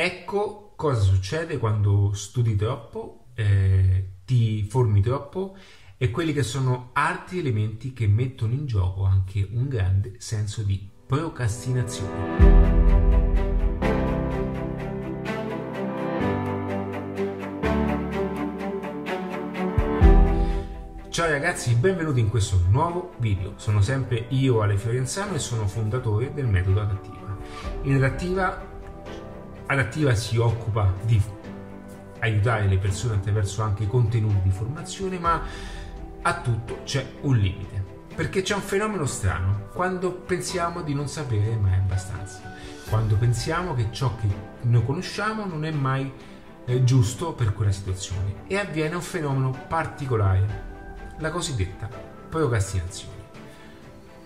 Ecco cosa succede quando studi troppo, eh, ti formi troppo e quelli che sono altri elementi che mettono in gioco anche un grande senso di procrastinazione. Ciao ragazzi, benvenuti in questo nuovo video. Sono sempre io Ale Fiorenzano e sono fondatore del metodo Adattiva. In Adattiva, Adattiva si occupa di aiutare le persone attraverso anche contenuti di formazione, ma a tutto c'è un limite. Perché c'è un fenomeno strano quando pensiamo di non sapere mai abbastanza, quando pensiamo che ciò che noi conosciamo non è mai eh, giusto per quella situazione e avviene un fenomeno particolare la cosiddetta procrastinazione.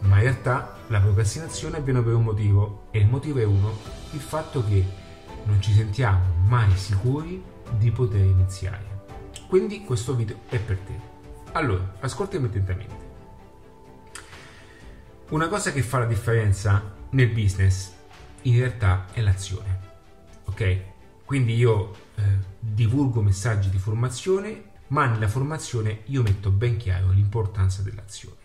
Ma in realtà la procrastinazione avviene per un motivo e il motivo è uno, il fatto che non ci sentiamo mai sicuri di poter iniziare. Quindi questo video è per te. Allora, ascoltami attentamente. Una cosa che fa la differenza nel business in realtà è l'azione. Ok? Quindi io eh, divulgo messaggi di formazione ma nella formazione io metto ben chiaro l'importanza dell'azione,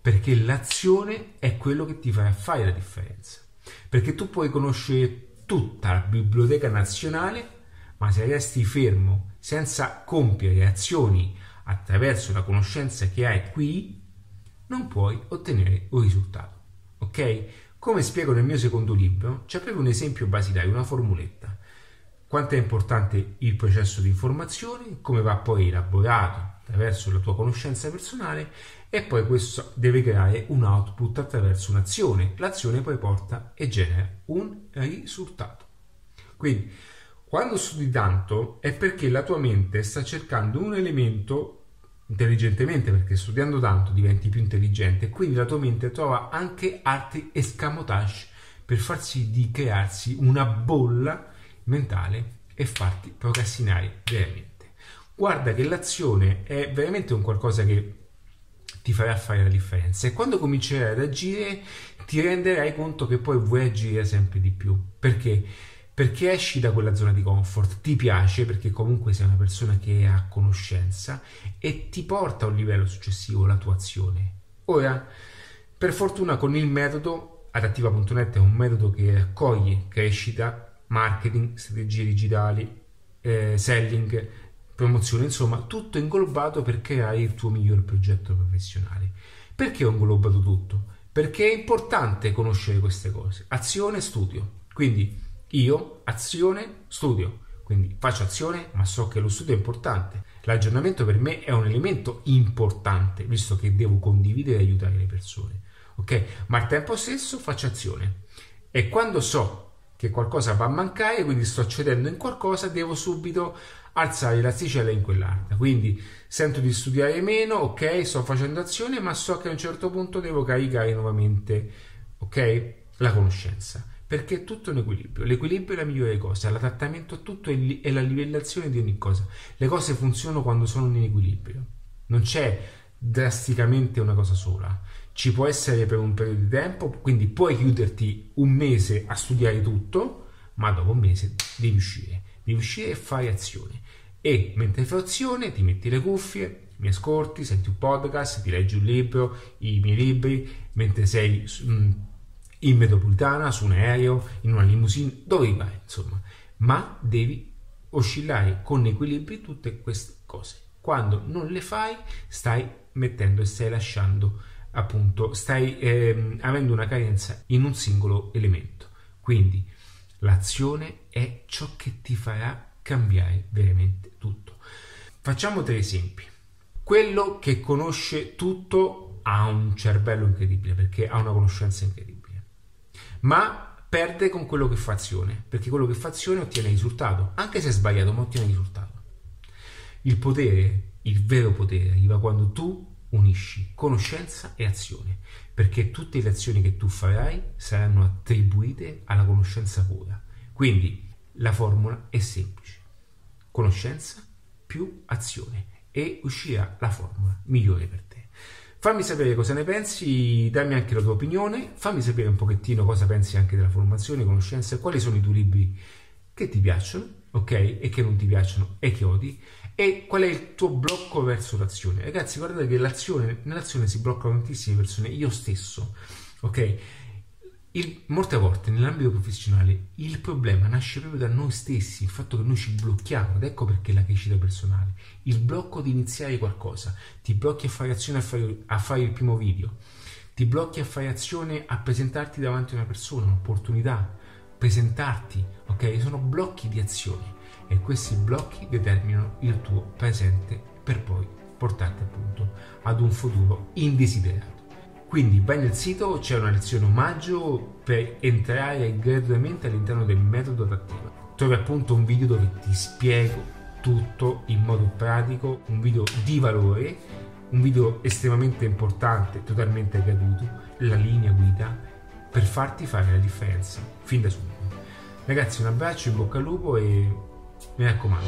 perché l'azione è quello che ti farà fare la differenza, perché tu puoi conoscere tutta la biblioteca nazionale, ma se resti fermo senza compiere azioni attraverso la conoscenza che hai qui, non puoi ottenere un risultato. Ok? Come spiego nel mio secondo libro, c'è proprio un esempio basilare, una formuletta quanto è importante il processo di informazione, come va poi elaborato attraverso la tua conoscenza personale e poi questo deve creare un output attraverso un'azione. L'azione poi porta e genera un risultato. Quindi, quando studi tanto è perché la tua mente sta cercando un elemento intelligentemente, perché studiando tanto diventi più intelligente quindi la tua mente trova anche altri escamotage per far sì di crearsi una bolla mentale e farti procrastinare veramente. Guarda che l'azione è veramente un qualcosa che ti farà fare la differenza e quando comincerai ad agire ti renderai conto che poi vuoi agire sempre di più. Perché? Perché esci da quella zona di comfort, ti piace perché comunque sei una persona che ha conoscenza e ti porta a un livello successivo la tua azione. Ora, per fortuna con il metodo adattiva.net è un metodo che raccoglie crescita, marketing, strategie digitali, eh, selling, promozione, insomma tutto inglobato per creare il tuo miglior progetto professionale. Perché ho inglobato tutto? Perché è importante conoscere queste cose. Azione, studio. Quindi io, azione, studio. Quindi faccio azione, ma so che lo studio è importante. L'aggiornamento per me è un elemento importante, visto che devo condividere e aiutare le persone. Ok? Ma al tempo stesso faccio azione. E quando so che qualcosa va a mancare, quindi sto cedendo in qualcosa, devo subito alzare l'asticella in quell'area. Quindi sento di studiare meno, ok, sto facendo azione, ma so che a un certo punto devo caricare nuovamente, ok, la conoscenza. Perché è tutto un equilibrio. L'equilibrio è la migliore cosa, l'adattamento tutto è la livellazione di ogni cosa. Le cose funzionano quando sono in equilibrio. Non c'è drasticamente una cosa sola ci può essere per un periodo di tempo, quindi puoi chiuderti un mese a studiare tutto, ma dopo un mese devi uscire, devi uscire e fare azione. E mentre fai azione ti metti le cuffie, mi ascolti, senti un podcast, ti leggi un libro, i miei libri, mentre sei mm, in metropolitana, su un aereo, in una limousine, dove vai, insomma. Ma devi oscillare con equilibri tutte queste cose. Quando non le fai, stai mettendo e stai lasciando appunto stai ehm, avendo una carenza in un singolo elemento. Quindi l'azione è ciò che ti farà cambiare veramente tutto. Facciamo tre esempi. Quello che conosce tutto ha un cervello incredibile perché ha una conoscenza incredibile, ma perde con quello che fa azione, perché quello che fa azione ottiene risultato, anche se è sbagliato, ma ottiene risultato. Il potere, il vero potere, arriva quando tu unisci conoscenza e azione, perché tutte le azioni che tu farai saranno attribuite alla conoscenza pura. Quindi la formula è semplice. Conoscenza più azione e uscirà la formula migliore per te. Fammi sapere cosa ne pensi, dammi anche la tua opinione, fammi sapere un pochettino cosa pensi anche della formazione, conoscenza e quali sono i tuoi libri che ti piacciono, ok? E che non ti piacciono e che odi. E qual è il tuo blocco verso l'azione? Ragazzi, guardate che l'azione, nell'azione si bloccano tantissime persone, io stesso, ok? Il, molte volte nell'ambito professionale il problema nasce proprio da noi stessi, il fatto che noi ci blocchiamo, ed ecco perché la crescita personale, il blocco di iniziare qualcosa, ti blocchi a fare azione a fare, a fare il primo video, ti blocchi a fare azione a presentarti davanti a una persona, un'opportunità, presentarti, ok? Sono blocchi di azione e questi blocchi determinano il tuo presente per poi portarti appunto ad un futuro indesiderato. Quindi vai nel sito, c'è una lezione omaggio per entrare gradualmente all'interno del metodo adattivo. Trovi appunto un video dove ti spiego tutto in modo pratico, un video di valore, un video estremamente importante, totalmente gratuito, la linea guida per farti fare la differenza fin da subito. Ragazzi un abbraccio, in bocca al lupo e mi raccomando.